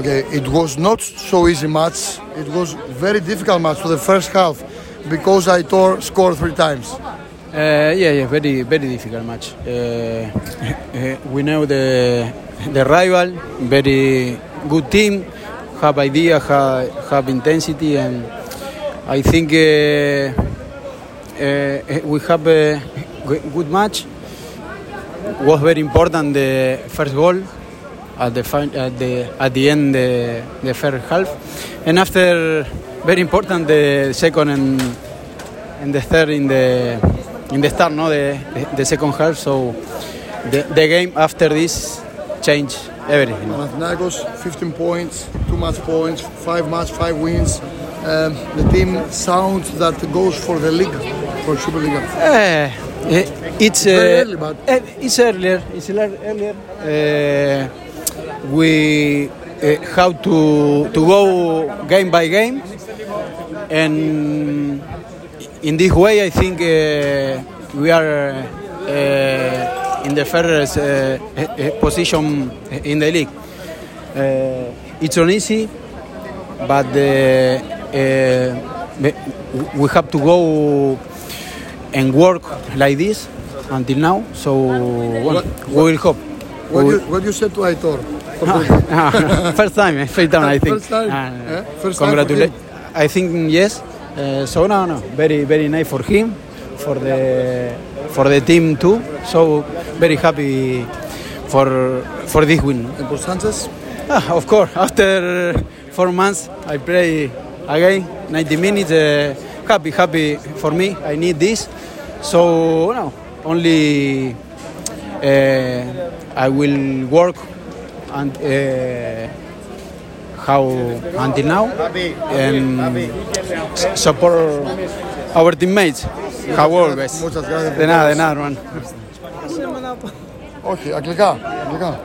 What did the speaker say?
Okay, it was not so easy match. It was very difficult match for the first half because Aitor scored three times. Uh, yeah, yeah, very, very difficult match. Uh, we know the the rival, very good team, have idea, have, have intensity, and I think uh, uh, we have a good match. Was very important the first goal at the fin- at the at the end the, the first half, and after very important the second and and the third in the in the start, no, the, the, the second half. So the, the game after this changed everything. Panathinaikos, 15 points, two match points, five match, five wins. Um, the team sounds that goes for the league, for Super League. Uh, it's uh, early, but- it's earlier. It's earlier. Uh, we uh, have to to go game by game, and in this way, I think uh, we are uh, in the first position in the league. Uh, it's not easy, but we have to go and work like this until now. So well, What- we will hope. What you, what you said to Aitor? first time, eh, first time I think. First time, Uh? First for. I think yes. Uh, so no, no, very, very nice for him, for the for the team too. So very happy for for this win. And for Sanchez? Ah, of course, after four months, I play again 90 minutes. Uh, happy, happy for me. I need this. So no, only uh, I will work and, uh, how until now and support our teammates. How always. Muchas gracias. De nada, de nada, hermano. Acá, acá.